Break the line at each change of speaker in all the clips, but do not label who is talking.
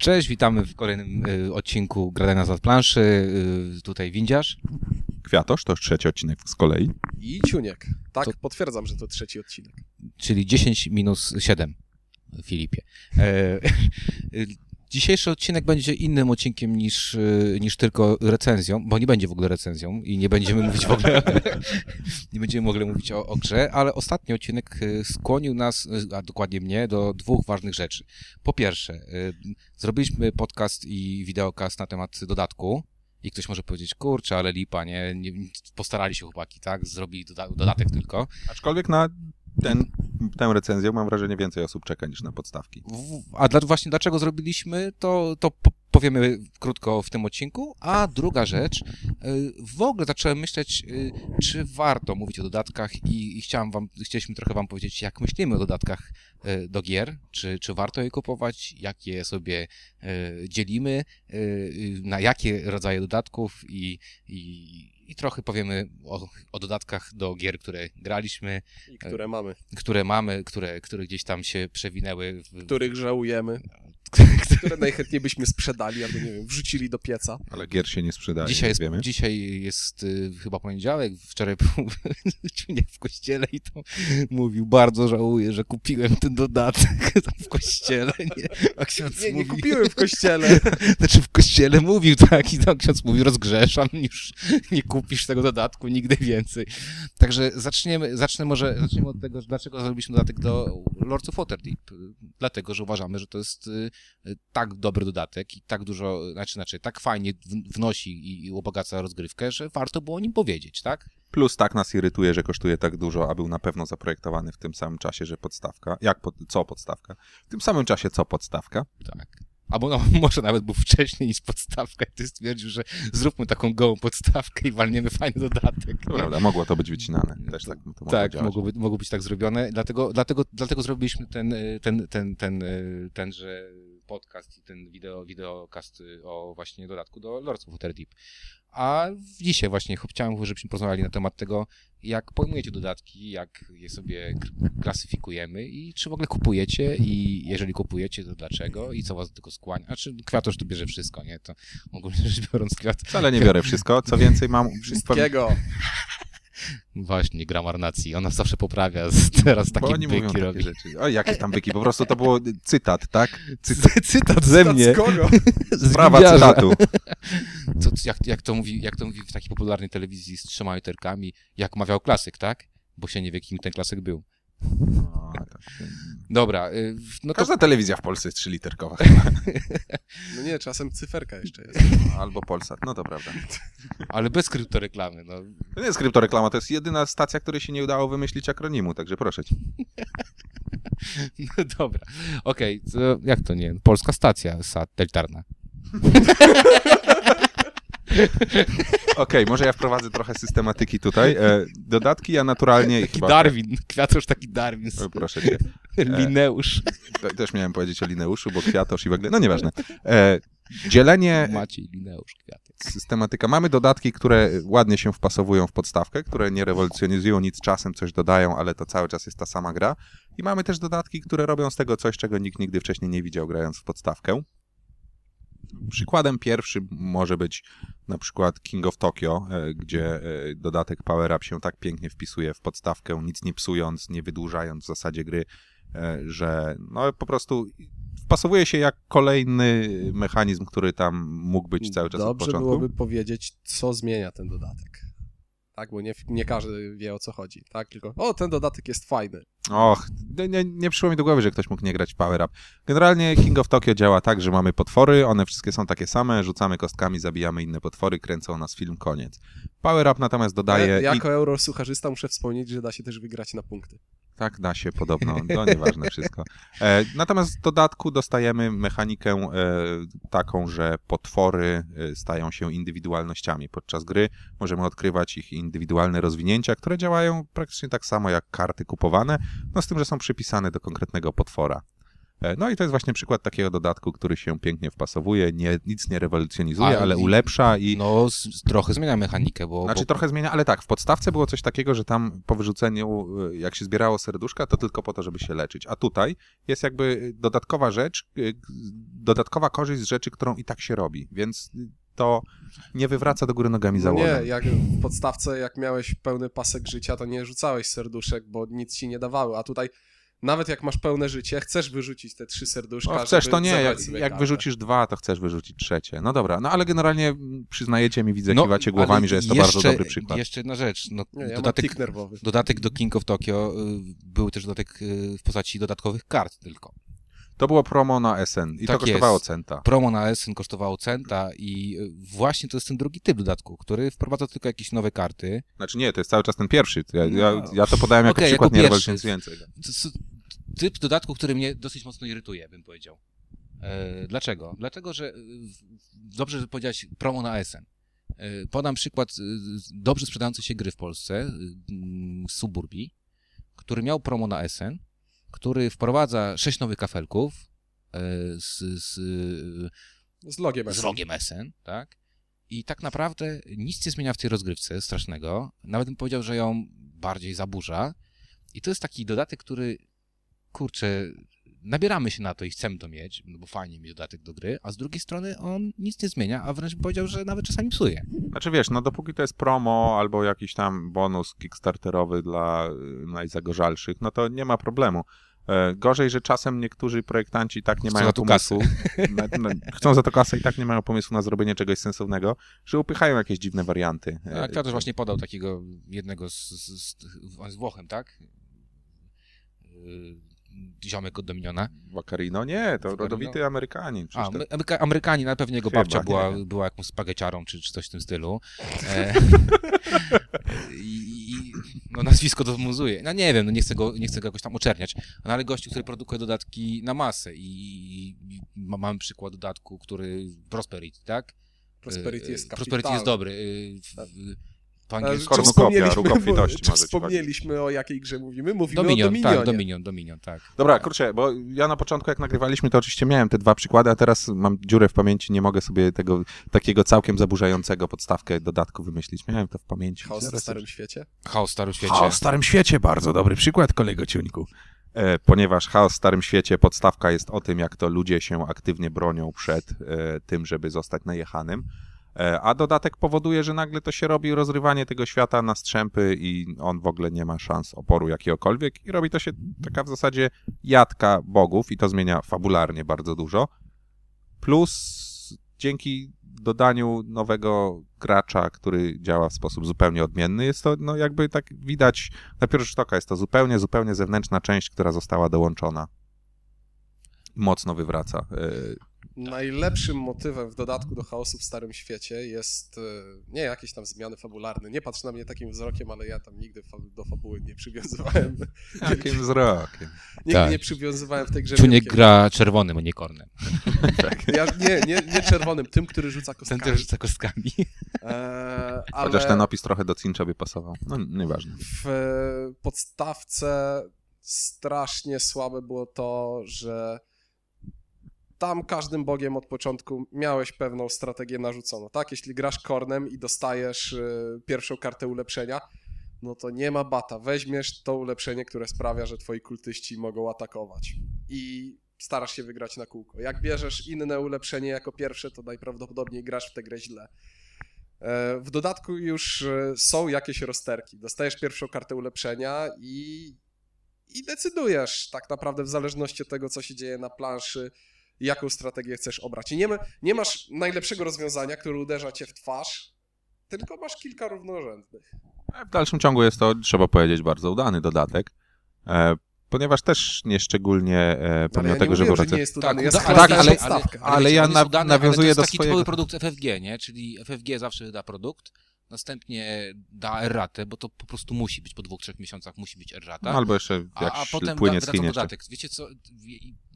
Cześć, witamy w kolejnym y, odcinku Gradania z planszy. Y, tutaj Windziarz.
Kwiatosz, to już trzeci odcinek z kolei.
I Ciuniek. Tak,
To-
potwierdzam, że to trzeci odcinek.
czyli 10 minus 7, Filipie. E, y, Dzisiejszy odcinek będzie innym odcinkiem niż, y, niż tylko recenzją, bo nie będzie w ogóle recenzją i nie będziemy mówić w ogóle, nie będziemy mogli mówić o, o grze, ale ostatni odcinek y, skłonił nas, y, a dokładnie mnie, do dwóch ważnych rzeczy. Po pierwsze, zrobiliśmy podcast i wideokast na temat dodatku, i ktoś może powiedzieć, kurczę, ale lipa, nie, nie postarali się chłopaki, tak? Zrobili doda dodatek tylko.
Aczkolwiek na ten, tę recenzję mam wrażenie więcej osób czeka niż na podstawki.
A dla, właśnie dlaczego zrobiliśmy, to, to powiemy krótko w tym odcinku. A druga rzecz, y, w ogóle zacząłem myśleć, y, czy warto mówić o dodatkach i, i chciałem wam, chcieliśmy trochę wam powiedzieć, jak myślimy o dodatkach y, do gier, czy, czy warto je kupować, jak je sobie dzielimy, na jakie rodzaje dodatków i, i, i trochę powiemy o, o dodatkach do gier, które graliśmy,
I które mamy.
które mamy, które, które gdzieś tam się przewinęły w,
Których żałujemy. Które najchętniej byśmy sprzedali albo, nie wiem, wrzucili do pieca.
Ale gier się nie sprzedaje,
Dzisiaj jest,
wiemy.
dzisiaj jest y, chyba poniedziałek, wczoraj był w kościele i to mówił, bardzo żałuję, że kupiłem ten dodatek tam w kościele, nie? A ksiądz
Nie, nie
mówi,
kupiłem w kościele.
znaczy w kościele mówił tak i tam ksiądz mówi, rozgrzeszam, już nie kupisz tego dodatku nigdy więcej. Także zaczniemy, zacznę może, zaczniemy od tego, dlaczego zrobiliśmy dodatek do Lords of Waterdeep. Dlatego, że uważamy, że to jest y, tak dobry dodatek i tak dużo, znaczy, znaczy tak fajnie wnosi i, i ubogaca rozgrywkę, że warto było o nim powiedzieć, tak?
Plus tak nas irytuje, że kosztuje tak dużo, a był na pewno zaprojektowany w tym samym czasie, że podstawka. Jak pod, co podstawka? W tym samym czasie co podstawka.
Tak. Albo no, może nawet był wcześniej niż podstawka i ty stwierdził, że zróbmy taką gołą podstawkę i walniemy fajny dodatek.
To prawda, mogło to być wycinane. Też tak to mogło
Tak,
działać.
mogło być, mogło być tak zrobione, dlatego, dlatego, dlatego zrobiliśmy ten, y, ten, ten, ten, y, tenże podcast i ten wideo, wideokast y, o właśnie dodatku do Lords of Waterdeep. A dzisiaj właśnie ch- chciałem, żebyśmy porozmawiali na temat tego, jak pojmujecie dodatki, jak je sobie klasyfikujemy i czy w ogóle kupujecie i jeżeli kupujecie, to dlaczego i co was do tego skłania. Znaczy kwiatosz tu bierze wszystko, nie? To ogólnie rzecz biorąc kwiat...
Wcale nie biorę wszystko. Co więcej, mam...
Wszystkiego.
Właśnie, gramar nacji, ona zawsze poprawia, teraz
Bo
takie
oni mówią
byki
takie
robi.
rzeczy. O, jakie tam byki? Po prostu to było cytat, tak?
Cy- Cytat ze mnie.
Z kogo?
z
Prawa
Windiarza.
cytatu.
Co, jak, jak, to mówi, jak to mówi w takiej popularnej telewizji z trzema literkami, jak mawiał klasyk, tak? Bo się nie wie, kim ten klasyk był.
O, tak.
Dobra, y, no to
Każda telewizja w Polsce jest trzyliterkowa.
No nie, czasem cyferka jeszcze jest.
Albo Polsat, no to prawda.
ale bez kryptoreklamy, no.
To nie jest kryptoreklama, to jest jedyna stacja, której się nie udało wymyślić akronimu, także proszę cię.
no dobra. Okej, to jak to nie? Polska stacja satelitarna.
Okej, może ja wprowadzę trochę systematyki tutaj. E, dodatki ja naturalnie
Taki
chyba...
Darwin, kwiatusz taki Darwin.
O, proszę cię.
Lineusz.
Te- Też miałem powiedzieć o Lineuszu, bo Kwiatosz i w ogóle... No nieważne. E, dzielenie
Maciej Lineusz kwiatek.
systematyka. Mamy dodatki, które ładnie się wpasowują w podstawkę, które nie rewolucjonizują nic czasem, coś dodają, ale to cały czas jest ta sama gra. I mamy też dodatki, które robią z tego coś, czego nikt nigdy wcześniej nie widział grając w podstawkę. Przykładem pierwszym może być na przykład King of Tokyo, e, gdzie e, dodatek Power Up się tak pięknie wpisuje w podstawkę, nic nie psując, nie wydłużając w zasadzie gry, e, że no po prostu wpasowuje się jak kolejny mechanizm, który tam mógł być cały czas od
Dobrze
początku.
byłoby powiedzieć, co zmienia ten dodatek. Tak, bo nie, nie każdy wie o co chodzi. Tak, tylko o, ten dodatek jest fajny.
Och, nie, nie, przyszło mi do głowy, że ktoś mógł nie grać w Power Up. Generalnie King of Tokyo działa tak, że mamy potwory, one wszystkie są takie same, rzucamy kostkami, zabijamy inne potwory, kręcą nas film, koniec. Power Up natomiast dodaje...
Ja,
i-
jako eurosucharzysta muszę wspomnieć, że da się też wygrać na punkty.
Tak, da się podobno, to nieważne wszystko. E, natomiast w dodatku dostajemy mechanikę e, taką, że potwory e, stają się indywidualnościami podczas gry. Możemy odkrywać ich indywidualne rozwinięcia, które działają praktycznie tak samo jak karty kupowane, no z tym, że są przypisane do konkretnego potwora. E, No i to jest właśnie przykład takiego dodatku, który się pięknie wpasowuje, nie, nic nie rewolucjonizuje,
Ale
ale ulepsza i
No, z, trochę zmienia mechanikę, bo...
Znaczy
bo,
trochę zmienia, ale tak, w podstawce było coś takiego, że tam po wyrzuceniu, y, jak się zbierało serduszka, to tylko po to, żeby się leczyć. A tutaj jest jakby dodatkowa rzecz, y, dodatkowa korzyść z rzeczy, którą i tak się robi, więc to nie wywraca do góry nogami
No
załogę.
nie, jak w podstawce, jak miałeś pełny pasek życia, to nie rzucałeś serduszek, bo nic ci nie dawały, a tutaj nawet jak masz pełne życie, chcesz wyrzucić te trzy serduszka,
No, chcesz,
żeby
to nie, jak, jak wyrzucisz dwa, to chcesz wyrzucić trzecie. No dobra, no ale generalnie mm, przyznajecie mi, widzę,
No,
kiwacie głowami, że jest to
jeszcze,
bardzo dobry przykład.
Jeszcze jedna rzecz, no,
Nie, ja mam
dodatek,
tik nerwowy.
dodatek do King of Tokyo y, był też dodatek y, w postaci dodatkowych kart tylko.
To było promo na SN i
Tak
to kosztowało
jest.
centa.
Promo na SN kosztowało centa i y, właśnie to jest ten drugi typ dodatku, który wprowadza tylko jakieś nowe karty.
Znaczy nie, to jest cały czas ten pierwszy. Ja, ja,
No.
ja to podałem jako
jako
przykład, nie
pierwszy.
rewolucjonującego.
Typ dodatku, który mnie dosyć mocno irytuje, bym powiedział. E, dlaczego? Dlatego, że w- dobrze, powiedziałeś promo na SN. E, podam przykład dobrze sprzedającej się gry w Polsce, z Suburbii, który miał promo na SN, który wprowadza sześć nowych kafelków e, z, z,
Z logiem.
z rogiem SN, tak? I tak naprawdę nic nie zmienia w tej rozgrywce strasznego. Nawet bym powiedział, że ją bardziej zaburza. I to jest taki dodatek, który, kurczę, nabieramy się na to i chcemy to mieć, no bo fajnie mieć dodatek do gry, a z drugiej strony on nic nie zmienia, a wręcz powiedział, że nawet czasami psuje.
Znaczy wiesz, no dopóki to jest promo albo jakiś tam bonus kickstarterowy dla y, najzagorzalszych, no to nie ma problemu. E, Gorzej, że czasem niektórzy projektanci tak nie
Chcą
mają pomysłu. Na, chcą za to kasę i tak nie mają pomysłu na zrobienie czegoś sensownego, że upychają jakieś dziwne warianty. E,
Tak, ja też właśnie podał takiego jednego z, z, z, z Włochem, tak? Ziomek od Dominiona.
Wakarino? Nie, to
Wakarino?
rodowity Amerykanin.
A,
to-
Ameryka, Amerykanin, na pewno jego
Chyba,
babcia
nie
była,
wiem.
była jakąś spageciarą, czy, czy coś w tym stylu. E, i, i, no nazwisko to muzuje. No nie wiem, no nie chcę, go, nie chcę go jakoś tam oczerniać, no ale gościu, który produkuje dodatki na masę i, i ma, mamy przykład dodatku, który Prosperity, tak?
Prosperity jest
E, Prosperity jest dobry. e, w, po angielsku.
czy wspomnieliśmy, czy
ci
wspomnieliśmy o jakiej grze mówimy? Mówimy
Dominion,
o Dominionie.
tak, Dominion, Dominion, tak.
Dobra, kurczę, bo ja na początku jak nagrywaliśmy, to oczywiście miałem te dwa przykłady, a teraz mam dziurę w pamięci, nie mogę sobie tego takiego całkiem zaburzającego podstawkę dodatku wymyślić. Miałem to w pamięci.
Chaos w Starym Świecie.
Chaos w Starym Świecie.
Chaos w Starym Świecie, bardzo dobry przykład, kolego Ciuńku. E, ponieważ chaos w Starym Świecie, podstawka jest o tym, jak to ludzie się aktywnie bronią przed e, tym, żeby zostać najechanym. E, a dodatek powoduje, że nagle to się robi rozrywanie tego świata na strzępy i on w ogóle nie ma szans oporu jakiegokolwiek i robi to się taka w zasadzie jadka bogów i to zmienia fabularnie bardzo dużo. Plus dzięki dodaniu nowego gracza, który działa w sposób zupełnie odmienny, jest to no jakby tak widać na pierwszy rzut oka jest to zupełnie, zupełnie zewnętrzna część, która została dołączona. Mocno wywraca. E,
Najlepszym motywem w dodatku do chaosu w Starym Świecie jest e, nie jakieś tam zmiany fabularne. Nie patrz na mnie takim wzrokiem, ale ja tam nigdy fa do fabuły nie przywiązywałem.
Jakim wzrokiem.
Nigdy
Tak.
nie przywiązywałem w tej grze
Czuniek
wielkiej-
gra czerwonym, a nie kornem.
Ja, nie, nie, nie czerwonym, tym, który rzuca
Ten
kostkami.
też rzuca kostkami.
E, ale
Chociaż ten opis trochę do Cincha by pasował. No, nieważne.
w e, podstawce strasznie słabe było to, że tam każdym bogiem od początku miałeś pewną strategię narzuconą, tak? Jeśli grasz kornem i dostajesz e, pierwszą kartę ulepszenia, no to nie ma bata. Weźmiesz to ulepszenie, które sprawia, że twoi kultyści mogą atakować. I starasz się wygrać na kółko. Jak bierzesz inne ulepszenie jako pierwsze, to najprawdopodobniej grasz w tę grę źle. E, W dodatku już e, są jakieś rozterki. Dostajesz pierwszą kartę ulepszenia i, i decydujesz tak naprawdę w zależności od tego, co się dzieje na planszy, jaką strategię chcesz obrać. I nie, ma, nie masz najlepszego rozwiązania, które uderza cię w twarz, tylko masz kilka równorzędnych.
W dalszym ciągu jest to, trzeba powiedzieć, bardzo udany dodatek. E, ponieważ też nieszczególnie, e, pomimo
Ale ja nie
tego, że
mówię,
był
że nie jest udany,
Tak,
jest
uda-
tak, ale- ale
wiecie,
ja na-
udany,
nawiązuję
ale to
do
jest taki
swojego-
typowy produkt FFG, nie? Czyli FFG zawsze wyda produkt, następnie da erratę, bo to po prostu musi być po dwóch, trzech miesiącach musi być errata.
No, albo jeszcze
a,
jak
a potem
płynie
da,
jeszcze.
dodatek. Wiecie co?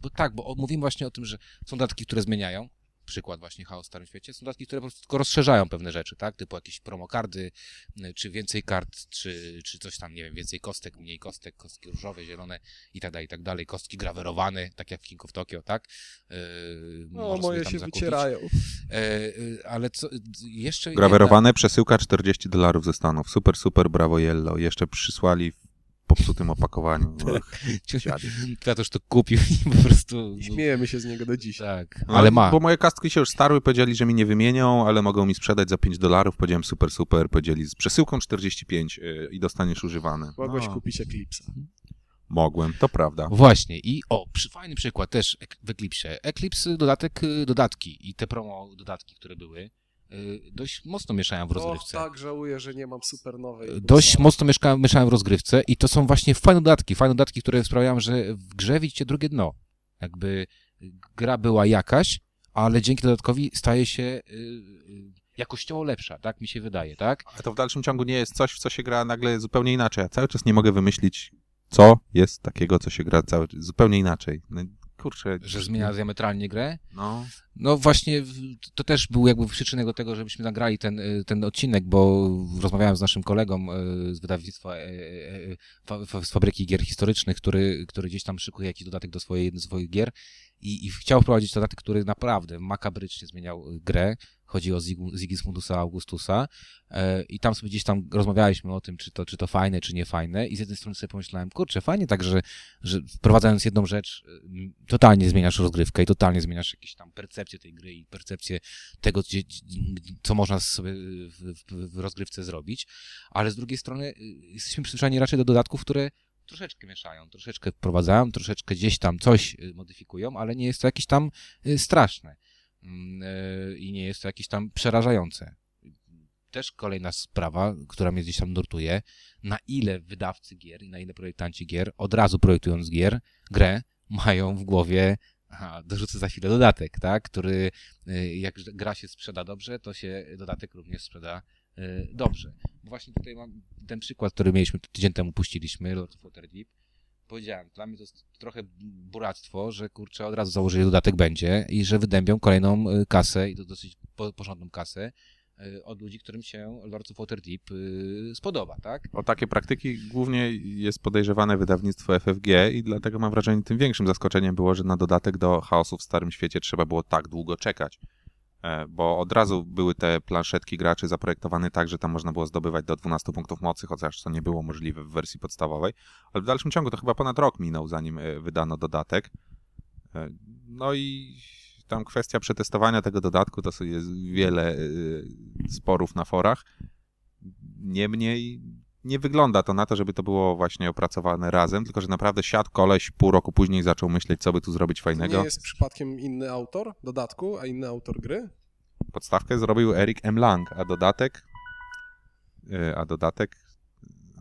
Bo tak, bo mówimy właśnie o tym, że są dodatki, które zmieniają. przykład właśnie Chaos w Starym Świecie, są dodatki, które po prostu tylko rozszerzają pewne rzeczy, tak? Typu jakieś promokardy, y, czy więcej kart, czy, czy coś tam, nie wiem, więcej kostek, mniej kostek, kostki różowe, zielone i tak dalej, i tak dalej, kostki grawerowane, tak jak w King of Tokyo, tak? Yy,
No, moje się
zakupić.
wycierają.
E, e, ale co, jeszcze... jedna-
Grawerowane, przesyłka 40 dolarów ze Stanów. Super, super, brawo Yellow. Jeszcze przysłali popsutym opakowaniu. Ach, dziady.
Kwiatusz to kupił i po prostu...
Śmiejemy się z niego do dzisiaj.
Tak,
No,
ale ma.
Bo moje kastki się już starły, powiedzieli, że mi nie wymienią, ale mogą mi sprzedać za 5 dolarów. Powiedziałem super, super. Powiedzieli z przesyłką 45 yy, i dostaniesz używane.
Mogłeś
No,
kupić Eclipse.
Mogłem, to prawda.
Właśnie i o, przy, fajny przykład też w Eclipse. Eclipse dodatek, y, dodatki i te promo dodatki, które były, dość mocno mieszają w
Och,
rozgrywce.
tak, żałuję, że nie mam supernowej.
Dość mocno mieszka, mieszałem w rozgrywce i to są właśnie fajne dodatki, fajne dodatki, które sprawiają, że w grze widzicie drugie dno. Jakby gra była jakaś, ale dzięki dodatkowi staje się y, y, jakościowo lepsza, tak mi się wydaje, tak?
Ale to w dalszym ciągu nie jest coś, w co się gra nagle zupełnie inaczej. Ja cały czas nie mogę wymyślić, co jest takiego, co się gra cały zupełnie inaczej. Kurczę.
Że zmienia diametralnie grę.
No,
No właśnie, to też był jakby przyczynek do tego, żebyśmy nagrali ten, y, ten odcinek, bo rozmawiałem z naszym kolegą y, z wydawnictwa, fa- z fabryki gier historycznych, który, który gdzieś tam szykuje jakiś dodatek do swojej, do swoich gier i, i chciał wprowadzić dodatek, który naprawdę makabrycznie zmieniał y, grę. Chodzi o Zig- Sigismundusa Augustusa. E, i tam sobie gdzieś tam rozmawialiśmy o tym, czy to, czy to fajne, czy nie fajne i z jednej strony sobie pomyślałem, kurczę, fajnie tak, że, że wprowadzając jedną rzecz, y, totalnie zmieniasz rozgrywkę i totalnie zmieniasz jakieś tam percepcję tej gry i percepcję tego, co można sobie w, w, w rozgrywce zrobić, ale z drugiej strony y, jesteśmy przyzwyczajeni raczej do dodatków, które troszeczkę mieszają, troszeczkę wprowadzają, troszeczkę gdzieś tam coś y, modyfikują, ale nie jest to jakieś tam y, straszne Mm, y, i nie jest to jakieś tam przerażające. Też kolejna sprawa, która mnie gdzieś tam nurtuje, na ile wydawcy gier i na ile projektanci gier, od razu projektując gier, grę, mają w głowie Aha, dorzucę za chwilę dodatek, tak? Który jak gra się sprzeda dobrze, to się dodatek również sprzeda y, dobrze. Właśnie tutaj mam ten przykład, który mieliśmy tydzień temu, puściliśmy, Lord of Waterdeep. Powiedziałem, dla mnie to jest trochę buractwo, że kurczę, od razu założyli dodatek będzie i że wydębią kolejną y, kasę i to dosyć po, porządną kasę y, od ludzi, którym się Lord of Waterdeep spodoba, tak?
o takie praktyki głównie jest podejrzewane wydawnictwo FFG i dlatego mam wrażenie, tym większym zaskoczeniem było, że na dodatek do chaosu w Starym Świecie trzeba było tak długo czekać. E, Bo od razu były te planszetki graczy zaprojektowane tak, że tam można było zdobywać do 12 punktów mocy, chociaż to nie było możliwe w wersji podstawowej. Ale w dalszym ciągu to chyba ponad rok minął, zanim e, wydano dodatek. E, No i tam kwestia przetestowania tego dodatku, to jest wiele sporów na forach. Niemniej nie wygląda to na to, żeby to było właśnie opracowane razem, tylko że naprawdę siadł koleś pół roku później zaczął myśleć, co by tu zrobić
To
fajnego.
nie jest przypadkiem inny autor dodatku, a inny autor gry?
Podstawkę zrobił Eric M. Lang, a dodatek yy, a dodatek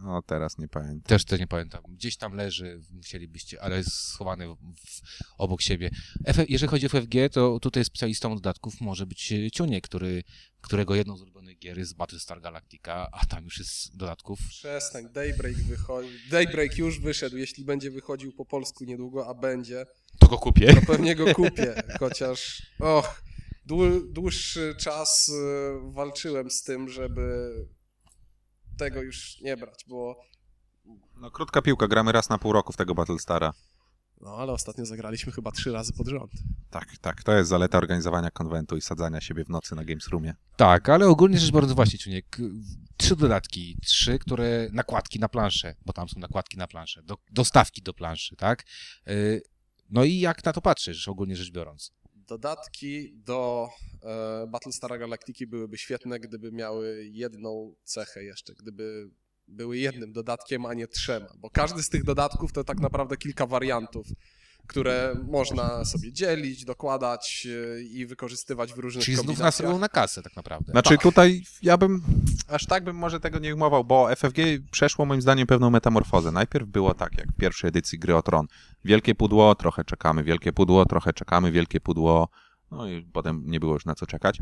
no teraz nie pamiętam.
Też to nie pamiętam. Gdzieś tam leży, musielibyście, ale jest schowany w, w, obok siebie. F, jeżeli chodzi o FFG, to tutaj specjalistą dodatków może być e, Ciunie, który, którego jedną z ulubionych gier jest Battlestar Galactica, a tam już jest dodatków.
Przestań, Daybreak wychodzi. Daybreak już wyszedł, jeśli będzie wychodził po polsku niedługo, a będzie,
To go kupię.
to pewnie go kupię. Chociaż, och, dłu- dłuższy czas y, walczyłem z tym, żeby tego już nie brać, bo
No krótka piłka, gramy raz na pół roku w tego Battlestara.
no ale ostatnio zagraliśmy chyba trzy razy pod rząd.
Tak, tak, to jest zaleta organizowania konwentu i sadzania siebie w nocy na Games Roomie.
Tak, ale ogólnie rzecz biorąc właśnie, Ciuniek, trzy dodatki, trzy, które, nakładki na planszę, bo tam są nakładki na planszę, do, dostawki do planszy, tak? Y, No i jak na to patrzysz, ogólnie rzecz biorąc?
Dodatki do e, Battlestara Galactiki byłyby świetne, gdyby miały jedną cechę jeszcze, gdyby były jednym dodatkiem, a nie trzema, bo każdy z tych dodatków to tak naprawdę kilka wariantów, które można sobie dzielić, dokładać e, i wykorzystywać w różnych
Czyli znów następują na kasę tak naprawdę.
Znaczy tutaj ja bym, aż tak bym może tego nie umował, bo FFG przeszło moim zdaniem pewną metamorfozę. Najpierw było tak, jak w pierwszej edycji Gry o Tron. Wielkie pudło, trochę czekamy, wielkie pudło, trochę czekamy, wielkie pudło, no i potem nie było już na co czekać.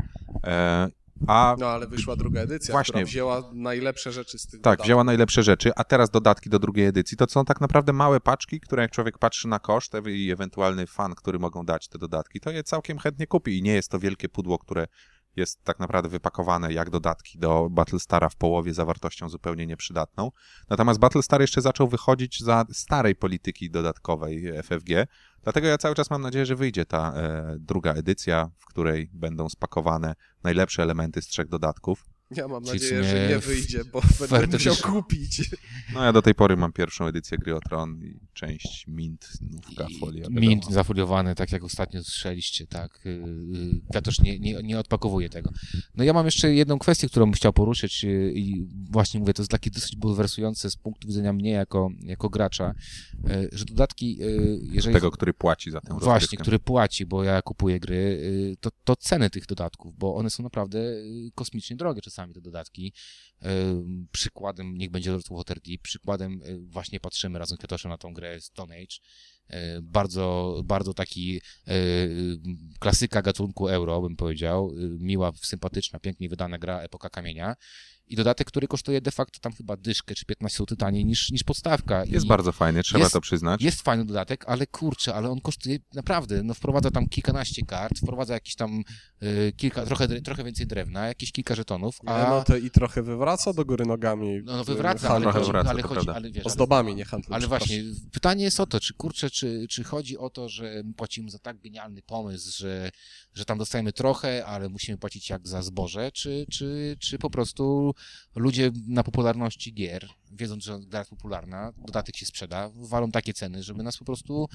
A
No ale wyszła druga edycja,
Właśnie.
która wzięła najlepsze rzeczy z tych
Tak,
dodatków.
wzięła najlepsze rzeczy, a teraz dodatki do drugiej edycji. To są tak naprawdę małe paczki, które jak człowiek patrzy na koszt i ewentualny fan, który mogą dać te dodatki, to je całkiem chętnie kupi i nie jest to wielkie pudło, które jest tak naprawdę wypakowane jak dodatki do Battlestara w połowie zawartością zupełnie nieprzydatną. Natomiast Battlestar jeszcze zaczął wychodzić za starej polityki dodatkowej FFG, dlatego ja cały czas mam nadzieję, że wyjdzie ta e, druga edycja, w której będą spakowane najlepsze elementy z trzech dodatków.
Ja mam
Czyli
nadzieję, że nie wyjdzie, bo będę musiał kupić.
No ja do tej pory mam pierwszą edycję gry o Tron i część mint, nówka, folia. wiadomo.
Mint zafoliowany, tak jak ostatnio słyszeliście, tak. Yy, yy, Kwiatosz nie, nie, nie odpakowuje tego. No ja mam jeszcze jedną kwestię, którą bym chciał poruszyć yy, i właśnie mówię, to jest takie dosyć bulwersujące z punktu widzenia mnie jako, jako gracza, że dodatki, jeżeli...
Tego, który płaci za tę
Właśnie,
rozgrywkę.
który płaci, bo ja kupuję gry, to, to ceny tych dodatków, bo one są naprawdę kosmicznie drogie czasami te dodatki. Przykładem niech będzie Lord Waterdeep, przykładem yy, właśnie patrzymy razem z Kwiatoszem na tą grę Stone Age. Yy, Bardzo, bardzo taki yy, klasyka gatunku euro, bym powiedział. Miła, sympatyczna, pięknie wydana gra Epoka Kamienia. I dodatek, który kosztuje de facto tam chyba dyszkę czy 15 zł taniej niż, niż podstawka.
Jest
I
bardzo fajny, trzeba
jest-
to przyznać.
jest fajny dodatek, ale kurczę, ale on kosztuje naprawdę, no wprowadza tam kilkanaście kart, wprowadza jakieś tam y, kilka, trochę, trochę więcej drewna, jakieś kilka żetonów, a
Ale no to i trochę wywraca do góry nogami.
no, no
y,
wywraca, ale chodzi,
wywraca,
ale, chodzi ale wiesz,
Ozdobami, nie handlu.
ale właśnie, pytanie jest o to, czy kurczę, czy, czy chodzi o to, że my płacimy za tak genialny pomysł, że, że tam dostajemy trochę, ale musimy płacić jak za zboże, czy, czy, czy po prostu ludzie na popularności gier, wiedząc, że gra jest popularna, dodatek się sprzeda, walą takie ceny, żeby nas po prostu,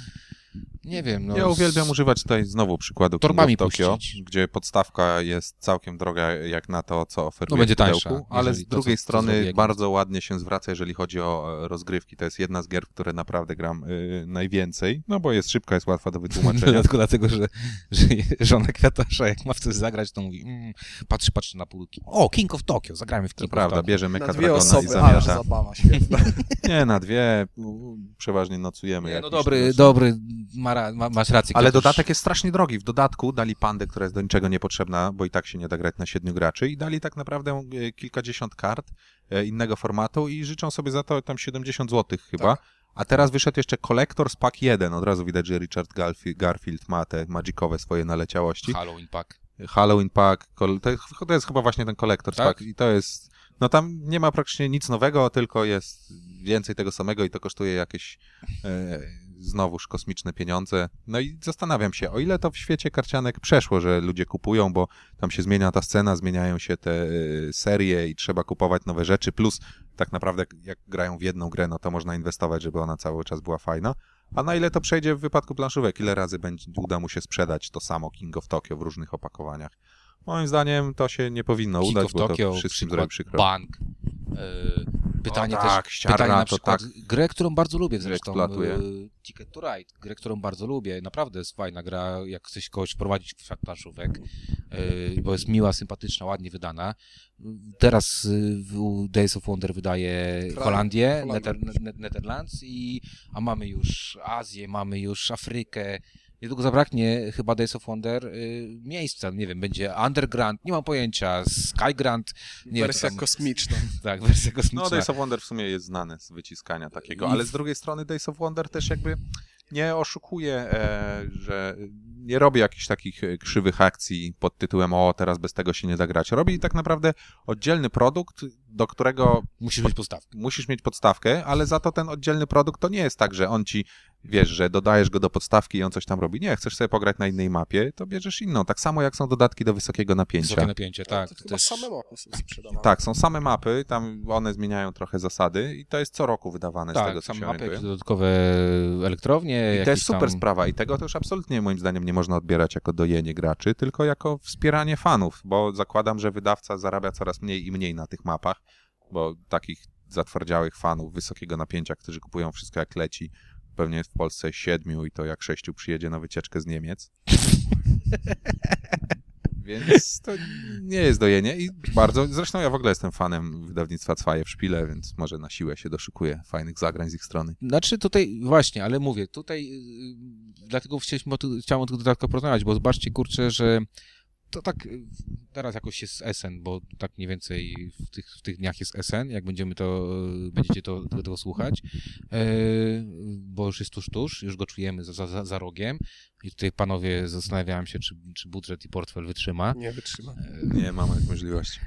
nie wiem, no...
ja
z-
uwielbiam używać tutaj znowu przykładu King
torbami
of Tokyo,
puścić.
gdzie podstawka jest całkiem droga jak na to, co oferuje
No, będzie
pudełku,
tańsza,
ale z
to,
drugiej
co- co
strony
jak
bardzo ładnie się zwraca, jeżeli chodzi o e, rozgrywki. To jest jedna z gier, w które naprawdę gram y, najwięcej, no bo jest szybka, jest łatwa do wytłumaczenia.
Tylko dlatego, że, że żona kwiatarza, jak ma w coś zagrać, to mówi, mm, patrzy, patrzy na półki. O, King of Tokyo, zagramy w
To
King
prawda,
of Tokyo.
bierze
Na
Mecha
dwie
Dragona i
osoby,
zamiata.
Świetna.
Nie, na dwie, u, przeważnie nocujemy.
Nie, no dobry,
wiesz.
dobry, ma, ra- ma, masz rację.
Ale dodatek jest strasznie drogi. W dodatku dali pandę, która jest do niczego niepotrzebna, bo i tak się nie da grać na siedmiu graczy i dali tak naprawdę e, kilkadziesiąt kart e, innego formatu i życzą sobie za to tam 70 zł chyba. A teraz wyszedł jeszcze Collector's Pack 1. Od razu widać, że Richard Garfi- Garfield ma te magikowe swoje naleciałości.
Halloween Pack.
Halloween Pack, kol- to, jest- to jest chyba właśnie ten Collector's
Tak?
Pack i to jest, no tam nie ma praktycznie nic nowego, tylko jest więcej tego samego i to kosztuje jakieś e, znowuż kosmiczne pieniądze. No i zastanawiam się, o ile to w świecie karcianek przeszło, że ludzie kupują, bo tam się zmienia ta scena, zmieniają się te e, serie i trzeba kupować nowe rzeczy, plus tak naprawdę jak grają w jedną grę, no to można inwestować, żeby ona cały czas była fajna. A na ile to przejdzie w wypadku planszówek? Ile razy będzie, uda mu się sprzedać to samo King of Tokyo w różnych opakowaniach? Moim zdaniem to się nie powinno
King
udać, bo
Tokyo,
to wszystkim
przykład
zrobi przykro.
Bank. E, pytanie
O
też,
tak, ściarna
pytanie na przykład,
tak
grę, którą bardzo lubię zresztą, e, Ticket to Ride, grę, którą bardzo lubię, naprawdę jest fajna gra, jak chcesz kogoś wprowadzić w świat planszówek, e, bo jest miła, sympatyczna, ładnie wydana. Teraz Days of Wonder wydaje
Kraj-
Holandię,
Holandia.
Nether, Ne- Netherlands, i, a mamy już Azję, mamy już Afrykę, Niedługo zabraknie chyba Days of Wonder y, miejsca, nie wiem, będzie Underground, nie mam pojęcia, Skygrand, nie wiem,
Wersja
tam-
kosmiczna.
tak, wersja kosmiczna.
No Days of Wonder w sumie jest znane z wyciskania takiego,
I-
ale z drugiej strony Days of Wonder też jakby nie oszukuje, e, że nie robi jakichś takich e, krzywych akcji pod tytułem o, teraz bez tego się nie da grać. Robi tak naprawdę oddzielny produkt, do którego
Musisz mieć podstawkę.
musisz mieć podstawkę, ale za to ten oddzielny produkt to nie jest tak, że on ci, wiesz, że dodajesz go do podstawki i on coś tam robi. Nie, chcesz sobie pograć na innej mapie, to bierzesz inną. Tak samo jak są dodatki do wysokiego napięcia.
Wysokie napięcie, tak.
to
to
chyba
też-
same mapy są sprzedawane.
Tak, są same mapy, tam one zmieniają trochę zasady i to jest co roku wydawane z
tak,
tego, co
same
się
mapy, dodatkowe elektrownie.
I to jest super
tam...
sprawa i tego też absolutnie moim zdaniem nie można odbierać jako dojenie graczy, tylko jako wspieranie fanów, bo zakładam, że wydawca zarabia coraz mniej i mniej na tych mapach, bo takich zatwardziałych fanów wysokiego napięcia, którzy kupują wszystko jak leci, pewnie w Polsce siedmiu i to jak sześciu przyjedzie na wycieczkę z Niemiec. Więc to nie jest dojenie i bardzo, zresztą ja w ogóle jestem fanem wydawnictwa Cwaje w Szpile, więc może na siłę się doszukuję fajnych zagrań z ich strony.
Znaczy tutaj, właśnie, ale mówię, tutaj yy, dlatego chciałem o tym dodatkowo porozmawiać, bo zobaczcie, kurczę, że to tak y, teraz jakoś jest SN, bo tak mniej więcej w tych, w tych dniach jest SN, jak będziemy to, y, będziecie to, tego, słuchać, e, bo już jest tuż, tuż, już go czujemy za, za, za rogiem i tutaj panowie zastanawiałem się, czy, czy budżet i portfel wytrzyma.
Nie wytrzyma.
Nie mam możliwości.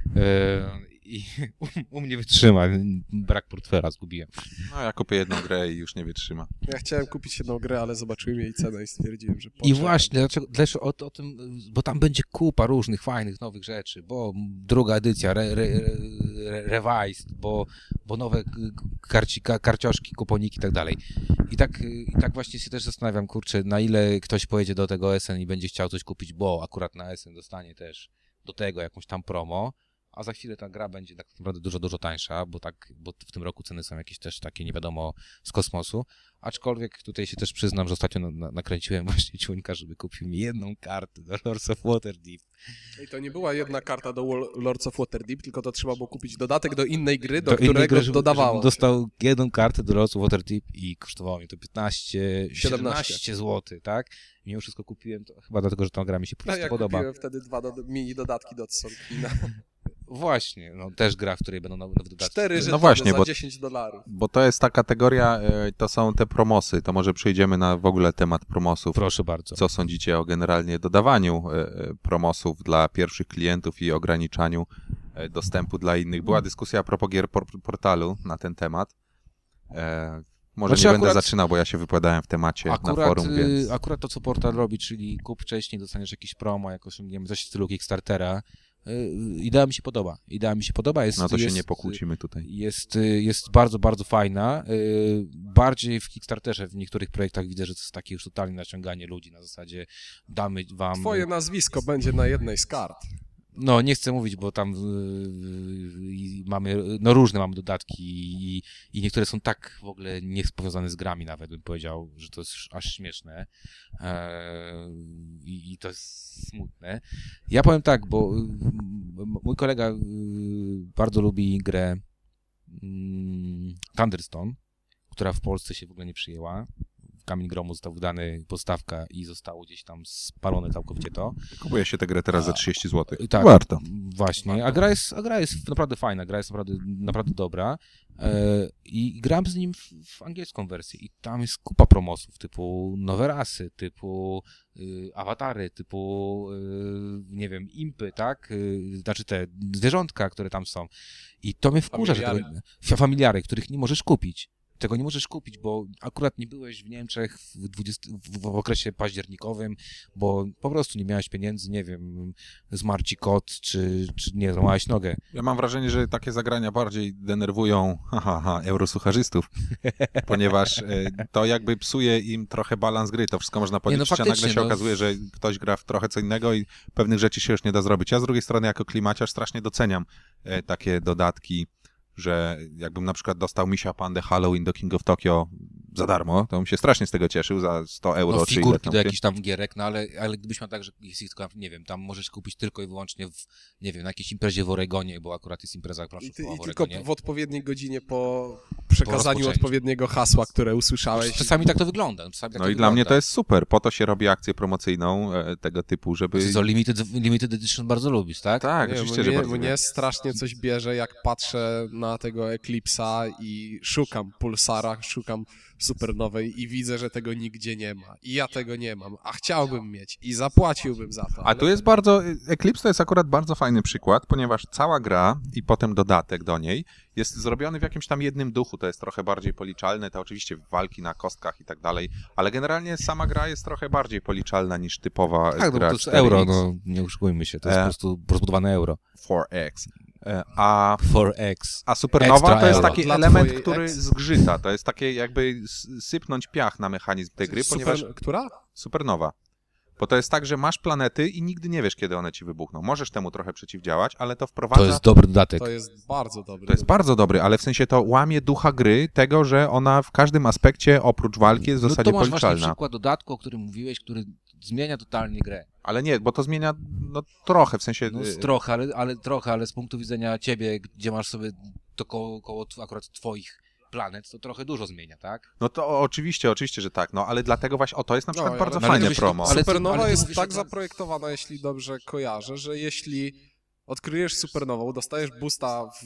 I u, u mnie wytrzyma, brak portfela zgubiłem.
No ja kupię jedną grę i już nie wytrzyma.
Ja chciałem kupić jedną grę, ale zobaczyłem jej cenę i stwierdziłem, że
I
poczekam.
właśnie, dlaczego, dlaczego o, o tym, bo tam będzie kupa różnych fajnych, nowych rzeczy, bo druga edycja, re, re, re, revised, bo, bo nowe karci, ka- karcioszki, kuponiki i tak dalej. I tak, I tak właśnie się też zastanawiam, kurczę, na ile ktoś pojedzie do tego SN i będzie chciał coś kupić, bo akurat na SN dostanie też do tego jakąś tam promo, a za chwilę ta gra będzie tak naprawdę dużo, dużo tańsza, bo tak, bo w tym roku ceny są jakieś też takie nie wiadomo z kosmosu. Aczkolwiek tutaj się też przyznam, że ostatnio na, na, nakręciłem właśnie ciuńka, żeby kupił mi jedną kartę do Lords of Waterdeep.
I to nie była jedna karta do Lords of Waterdeep, tylko to trzeba było kupić dodatek do innej gry, do,
innej
którego
gry, żeby-
dodawało.
dostał jedną kartę do Lords of Waterdeep i kosztowało mi to 15,
17.
17 zł, tak? I mimo wszystko kupiłem to chyba dlatego, że ta gra mi się po
No,
prostu
ja
podoba.
kupiłem wtedy dwa do, mini dodatki do Tsonkina.
Właśnie, no też gra, w której będą nowe nowe dodatki.
Cztery
No właśnie,
za
bo-
10 dolarów.
Bo to jest ta kategoria, e, to są te promosy. To może przejdziemy na w ogóle temat promosów.
Proszę bardzo.
Co sądzicie o generalnie dodawaniu e, e, promosów dla pierwszych klientów i ograniczaniu dostępu dla innych? Była dyskusja a propos gier por portalu na ten temat. Może
Znaczy
nie będę
akurat-
zaczynał, bo ja się wypowiadałem w temacie na
Akurat,
forum, więc...
y, akurat to, co portal robi, czyli kup wcześniej, dostaniesz jakiś promo, jak osiągniemy coś w stylu Kickstartera, idea mi się podoba. Idea mi się podoba. Jest,
No to się
jest,
nie pokłócimy tutaj.
Jest, y, jest bardzo, bardzo fajna. Y, Bardziej w Kickstarterze, w niektórych projektach widzę, że to jest takie już totalne naciąganie ludzi na zasadzie damy wam...
Twoje nazwisko będzie na jednej z kart.
No, nie chcę mówić, bo tam y, y, mamy, no różne mamy dodatki i, i niektóre są tak w ogóle niespowiązane z grami nawet, bym powiedział, że to jest aż śmieszne e, i, i to jest smutne. Ja powiem tak, bo y, mój kolega y, bardzo lubi grę mm, Thunderstone, która w Polsce się w ogóle nie przyjęła. Kamień Gromu został wydany podstawka i zostało gdzieś tam spalone całkowicie to.
Kupuje się tę grę teraz za 30 zł.
Tak,
Warto.
Właśnie, a gra jest, a gra jest naprawdę fajna, gra jest naprawdę, naprawdę dobra e, i gram z nim w, w angielską wersję i tam jest kupa promosów typu nowe rasy, typu y, awatary, typu y, nie wiem, impy, tak, y, znaczy te zwierzątka, które tam są i to mnie wkurza, że
Familiary.
tego, fa- familiary, których nie możesz kupić. Tego nie możesz kupić, bo akurat nie byłeś w Niemczech w, 20, w, okresie październikowym, bo po prostu nie miałeś pieniędzy, nie wiem, zmarł ci kot, czy, czy nie, złamałeś nogę.
Ja mam wrażenie, że takie zagrania bardziej denerwują ha, ha, ha, eurosucharzystów, ponieważ e, to jakby psuje im trochę balans gry. To wszystko można policzyć, a nagle
faktycznie,
się
no.
okazuje, że ktoś gra w trochę co innego i pewnych rzeczy się już nie da zrobić. Ja z drugiej strony jako klimaciarz strasznie doceniam e, takie dodatki, że jakbym na przykład dostał Misia Pandę Halloween do King of Tokyo za darmo, to bym się strasznie z tego cieszył za 100 euro.
No,
czy
figurki
tam
do jakichś tam gierek, no ale, ale gdybyś miał tak, że jest tylko, nie wiem, tam możesz kupić tylko i wyłącznie w, nie wiem, na jakiejś imprezie w Oregonie, bo akurat jest impreza
I, ty,
planszowa
I
w
tylko
Oregonie.
w odpowiedniej godzinie po przekazaniu
rozpoczęciu.
odpowiedniego hasła, które usłyszałeś.
Czasami tak to wygląda. Czasami tak
No
to
i dla mnie
wygląda.
to jest super. Po to się robi akcję promocyjną e, tego typu, żeby...
Ty co, limited, limited Edition bardzo lubisz, tak?
Tak,
Nie,
oczywiście,
mnie,
że bardzo.
mnie strasznie coś bierze, jak patrzę na tego Eclipse'a i szukam Pulsara, szukam supernowej i widzę, że tego nigdzie nie ma. I ja tego nie mam, a chciałbym mieć i zapłaciłbym za to.
A tu jest bardzo, Eclipse to jest akurat bardzo fajny przykład, ponieważ cała gra i potem dodatek do niej jest zrobiony w jakimś tam jednym duchu, to jest trochę bardziej policzalne, to oczywiście walki na kostkach i tak dalej, ale generalnie sama gra jest trochę bardziej policzalna niż typowa
Tak, no,
gra
to jest
4X,
euro, no nie oszukujmy się, to jest
E.
po prostu rozbudowane euro.
4X. E, A
4X.
A supernowa
Extra
to jest taki element, który
ex.
zgrzyta. To jest takie jakby sypnąć piach na mechanizm tej gry,
Super,
ponieważ
Która?
supernowa. Bo to jest tak, że masz planety i nigdy nie wiesz, kiedy one ci wybuchną. Możesz temu trochę przeciwdziałać, ale to wprowadza...
To jest dobry dodatek.
To jest bardzo dobry.
To jest bardzo dobry, ale w sensie to łamie ducha gry, tego, że ona w każdym aspekcie oprócz walki jest w
no
zasadzie
to masz właśnie
policzalna.
przykład dodatku, o którym mówiłeś, który zmienia totalnie grę.
Ale nie, bo to zmienia no, trochę, w sensie...
No,
y,
trochę, ale, ale trochę, ale z punktu widzenia ciebie, gdzie masz sobie to koło, koło akurat twoich planet, to trochę dużo zmienia, tak?
No to oczywiście, oczywiście, że tak, no ale dlatego właśnie, o to jest na przykład
ale-
bardzo
ale
fajne promo.
ale-
Supernowa
ale
jest
mówisz
tak zaprojektowana, jeśli dobrze kojarzę, że jeśli odkryjesz supernową, dostajesz boosta w,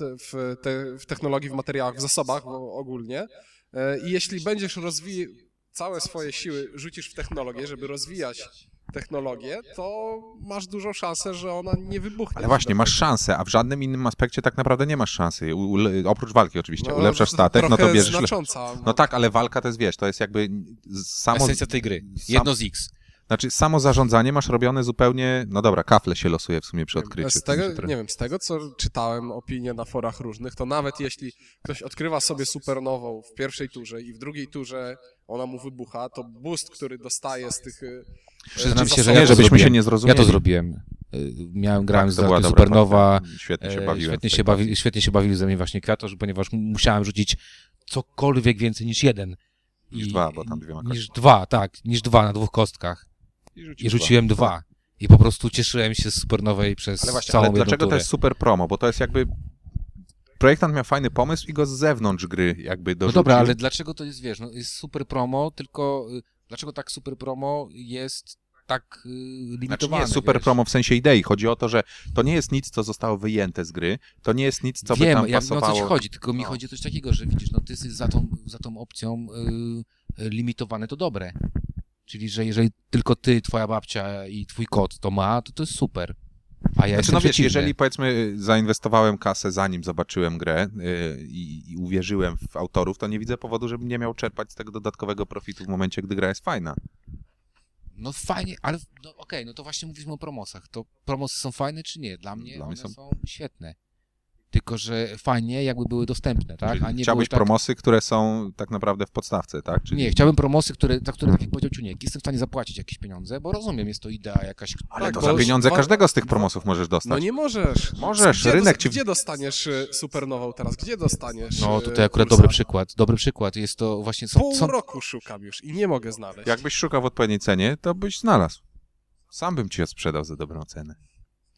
w, te, w technologii, w materiałach, w zasobach ogólnie e, i jeśli będziesz rozwijał całe swoje siły, rzucisz w technologię, żeby rozwijać technologię, to masz dużą szansę, że ona nie wybuchnie.
Ale właśnie, masz szansę, a w żadnym innym aspekcie tak naprawdę nie masz szansy. U, u, oprócz walki oczywiście. Ulepszasz statek, no to
No,
bierzesz... le-
znacząca.
No tak, ale walka to jest, wiesz, to jest jakby samo...
Esencja tej gry. Jedno z X.
Znaczy, samo zarządzanie masz robione zupełnie... No dobra, kafle się losuje w sumie przy odkryciu.
Z tego,
trochę-
nie wiem, z tego co czytałem opinie na forach różnych, to nawet jeśli ktoś odkrywa sobie supernową w pierwszej turze i w drugiej turze ona mu wybucha, to boost, który dostaje z tych... y,
Przyznam
y,
się, że ja
żebyśmy
zrobiłem.
się nie zrozumieli.
Ja to zrobiłem. Y, Miałem, grałem
Tak,
z Supernowa.
Świetnie się
e,
bawiłem.
Świetnie się, bawi, świetnie się bawili ze mnie właśnie Kwiatosz, ponieważ musiałem rzucić cokolwiek więcej niż jeden.
Niż dwa, bo tam dwiema
Niż dwa, tak. Niż dwa na dwóch kostkach.
rzucił
I rzuciłem dwa. I po prostu cieszyłem się z Supernowej przez
Ale właśnie,
całą
ale dlaczego to jest super promo? Bo to jest jakby... Projektant miał fajny pomysł i go z zewnątrz gry jakby
No
dorzucił.
dobra, ale dlaczego to jest, wiesz, no jest super promo, tylko y, dlaczego tak super promo jest tak y,
Znaczy
limitowane?
nie super
wiesz?
promo w sensie idei. Chodzi o to, że to nie jest nic, co zostało wyjęte z gry. To nie jest nic, co by
Wiem,
tam
ja wiem o
pasowało.
co ci chodzi, tylko mi
No.
chodzi o coś takiego, że widzisz, no ty jesteś za tą, za tą opcją y, limitowane to dobre. Czyli, że jeżeli tylko ty, twoja babcia i twój kot to ma, to to jest super. A ja
Znaczy, no wiesz, jeżeli powiedzmy zainwestowałem kasę zanim zobaczyłem grę yy, i, i uwierzyłem w autorów, to nie widzę powodu, żebym nie miał czerpać z tego dodatkowego profitu w momencie, gdy gra jest fajna.
No fajnie, ale no, okej, no to właśnie mówiliśmy o promosach. To promosy są fajne czy nie? Dla mnie
Dla
one
mnie są-
są... świetne. Tylko, że fajnie jakby były dostępne, tak?
Czyli
A nie
chciałbyś
tak...
promosy, które są tak naprawdę w podstawce, tak? Czyli...
Nie, chciałbym promosy, które, za które, tak jak powiedział Ciuniek, jestem w stanie zapłacić jakieś pieniądze, bo rozumiem, jest to idea jakaś...
Ale
Tak,
to za pieniądze każdego z tych promosów możesz dostać.
No nie możesz.
Możesz,
gdzie
rynek ci-
Gdzie dostaniesz y, supernową teraz? Gdzie dostaniesz
No
y,
tutaj akurat dobry przykład, dobry przykład. Jest to właśnie... Są,
Pół
są,
roku szukam już i nie mogę znaleźć.
Jakbyś szukał w odpowiedniej cenie, to byś znalazł. Sam bym ci je sprzedał za dobrą cenę.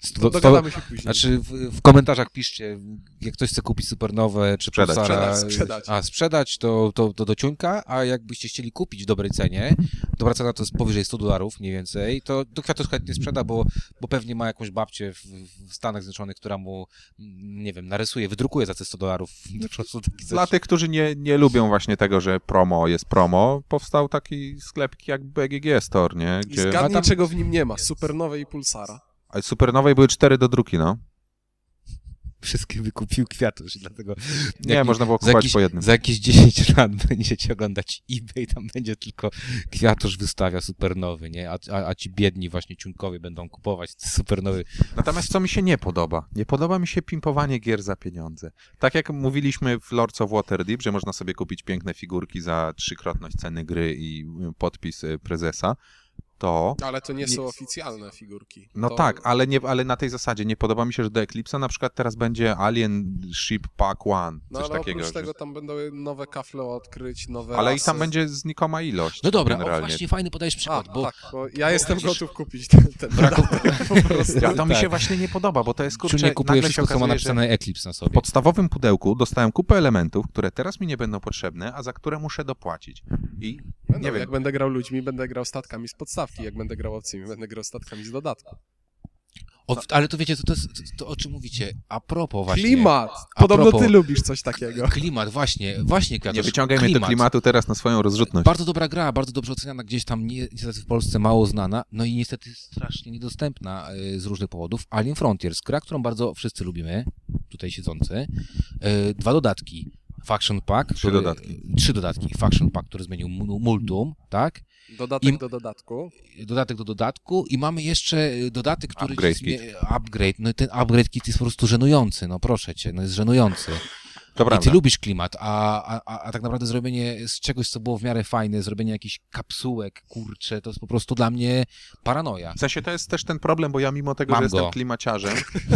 Sto,
To dogadamy się później.
Znaczy w, w komentarzach piszcie, jak ktoś chce kupić supernowe czy
Sprzedać.
Pulsara,
Sprzedać, sprzedać.
a sprzedać to, to, to do ciuńka, a jakbyście chcieli kupić w dobrej cenie, dobra cena to jest powyżej 100 dolarów mniej więcej, to do Kwiatusz chętnie sprzeda, bo, bo pewnie ma jakąś babcię w, w Stanach Zjednoczonych, która mu, mm, nie wiem, narysuje, wydrukuje za te 100 dolarów
Dla tych, którzy nie, nie lubią właśnie tego, że promo jest promo, powstał taki sklepik jak BGG Store, nie?
I
Gdzie...
zgadnij,
A tam-
czego w nim nie ma. Supernowej i Pulsara.
A Supernowej były cztery do druki, no.
Wszystkie wykupił Kwiatusz dlatego...
Nie, można było kupować
jakieś,
po jednym.
za jakieś 10 lat będziecie oglądać eBay, tam będzie tylko Kwiatusz wystawia supernowy, nie? A, a, a ci biedni właśnie ciunkowie będą kupować te supernowy.
Natomiast co mi się nie podoba? Nie podoba mi się pimpowanie gier za pieniądze. Tak jak mówiliśmy w Lords of Waterdeep, że można sobie kupić piękne figurki za trzykrotność ceny gry i podpis y, prezesa, to...
Ale to nie,
Nie-
są oficjalne figurki.
No
to...
tak, ale, nie, ale na tej zasadzie nie podoba mi się, że do Eclipse'a na przykład teraz będzie Alien Ship Pack One,
No
coś
ale
takiego.
oprócz
że-
tego tam będą nowe kafle odkryć, nowe
Ale i tam będzie znikoma ilość.
No dobra, o,
generalnie.
właśnie fajny podajesz
A,
przykład, bo
tak, bo ja jestem
widzisz-
gotów kupić ten, ten
Braku-
dodatek, po prostu.
Ja, to mi
Tak.
się właśnie nie podoba, bo to jest kurczę,
Ciunek kupuje
nagle się
wszystko, co ma
okazuje, że
napisane Eclipse na
w
sobie.
podstawowym pudełku dostałem kupę elementów, które teraz mi nie będą potrzebne, a za które muszę dopłacić. I
Będą,
nie wiem.
Jak będę grał ludźmi, będę grał statkami z podstawki. Jak będę grał obcymi, będę grał statkami z dodatku.
O, ale to wiecie, to, to, jest, to, to o czym mówicie? A propos właśnie...
Klimat! Podobno
propos-
ty lubisz coś takiego.
Klimat, właśnie, właśnie Kwiatusz.
nie wyciągajmy
klimat.
tego klimatu teraz na swoją rozrzutność.
Bardzo dobra gra, bardzo dobrze oceniana, gdzieś tam nie, niestety w Polsce mało znana, no i niestety strasznie niedostępna y, z różnych powodów. Alien Frontiers, gra, którą bardzo wszyscy lubimy, tutaj siedzący. Y, Dwa dodatki. Faction Pack.
Trzy dodatki.
Trzy dodatki. Faction Pack, który zmienił mu- Multum, tak?
Dodatek
Im-
do dodatku.
Dodatek do dodatku i mamy jeszcze y, dodatek, który...
Upgrade
zmie- Upgrade. No i ten upgrade kit jest po prostu żenujący, no proszę cię, no jest żenujący.
To
I ty
prawda.
lubisz klimat, a, a, a, tak naprawdę zrobienie z czegoś, co było w miarę fajne, zrobienie jakichś kapsułek, kurcze, to jest po prostu dla mnie paranoja.
W sensie to jest też ten problem, bo ja mimo tego,
Mam
że jestem
go.
klimaciarzem,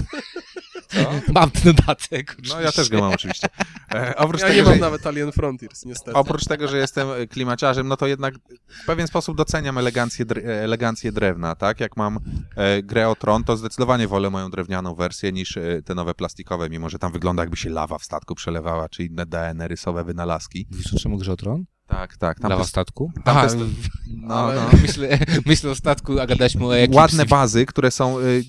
Co?
Mam ten dodatek.
No ja też go mam oczywiście. E, oprócz
Ja
tego,
nie mam
że,
nawet Alien Frontiers, niestety.
oprócz tego, że jestem klimaciarzem, no to jednak w pewien sposób doceniam elegancję, elegancję drewna, tak? Jak mam e, grę o Tron, to zdecydowanie wolę moją drewnianą wersję niż e, te nowe plastikowe, mimo że tam wygląda jakby się lawa w statku przelewała, czy inne DNR-ysowe wynalazki.
Wiesz o czym grze o tron?
Tak, tak. Tam
Lawa
te-
statku?
tam
Aha,
te st- no, no.
myślę, myślę o statku, a gadaliśmy o Eclipse.
ładne bazy, które są. y,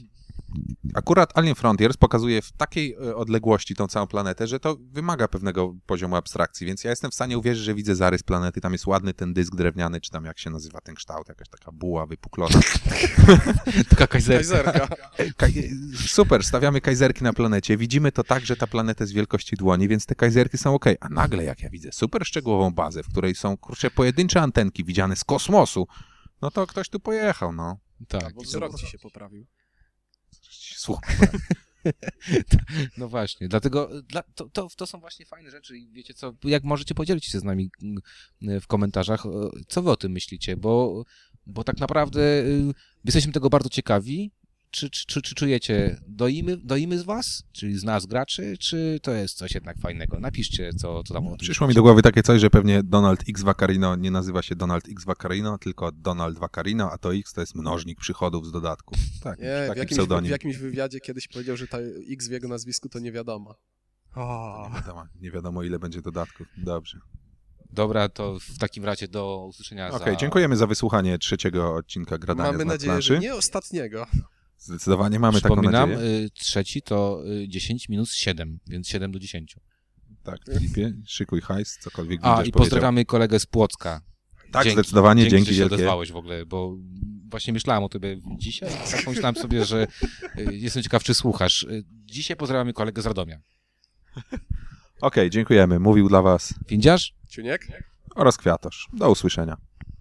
Akurat Alien Frontiers pokazuje w takiej y, odległości tą całą planetę, że to wymaga pewnego poziomu abstrakcji, więc ja jestem w stanie uwierzyć, że widzę zarys planety, tam jest ładny ten dysk drewniany, czy tam jak się nazywa ten kształt, jakaś taka buła wypuklona.
Taka kajzerka.
Kajzerka.
Kaj- super, stawiamy kajzerki na planecie, widzimy to tak, że ta planeta jest wielkości dłoni, więc te kajzerki są ok. A nagle jak ja widzę super szczegółową bazę, w której są kurczę pojedyncze antenki widziane z kosmosu, no to ktoś tu pojechał, no.
Tak.
Bo wzrok ci się poprawił.
Słuchaj.
No właśnie, dlatego dla, to, to, to są właśnie fajne rzeczy i wiecie co, jak możecie podzielić się z nami mm, w komentarzach, co wy o tym myślicie, bo, bo tak naprawdę y, jesteśmy tego bardzo ciekawi, czy, czy, czy, czy czujecie, doimy, doimy z was, czyli z nas graczy, czy to jest coś jednak fajnego? Napiszcie, co, co tam o tym
Przyszło mi do głowy takie coś, że pewnie Donald X Vaccarino nie nazywa się Donald X Vaccarino, tylko Donald Vaccarino, a to X to jest mnożnik przychodów z dodatku. Tak,
Nie, w jakimś, w jakimś wywiadzie kiedyś powiedział, że ta X w jego nazwisku to nie wiadomo.
Nie wiadomo, nie wiadomo ile będzie dodatków. Dobrze.
Dobra, to w takim razie do usłyszenia
Okej,
za...
dziękujemy za wysłuchanie trzeciego odcinka Gradania
Mamy
z
nadzieję,
planszy.
że nie ostatniego.
Zdecydowanie mamy taką
Przypominam,
nadzieję.
y, trzeci to y, 10 minus 7, więc 7 do 10.
Tak, Filipie, szykuj hajs, cokolwiek
A, i pozdrawiamy kolegę z Płocka.
Tak, zdecydowanie, dzięki,
że się
wielkie.
odezwałeś w ogóle, bo właśnie myślałem o tobie dzisiaj, tak pomyślałem sobie, że y, jestem ciekaw, czy słuchasz. Y, Dzisiaj pozdrawiamy kolegę z Radomia.
Okej, dziękujemy. Mówił dla was
Windziarz?
Ciuniek?
oraz Kwiatosz. Do usłyszenia.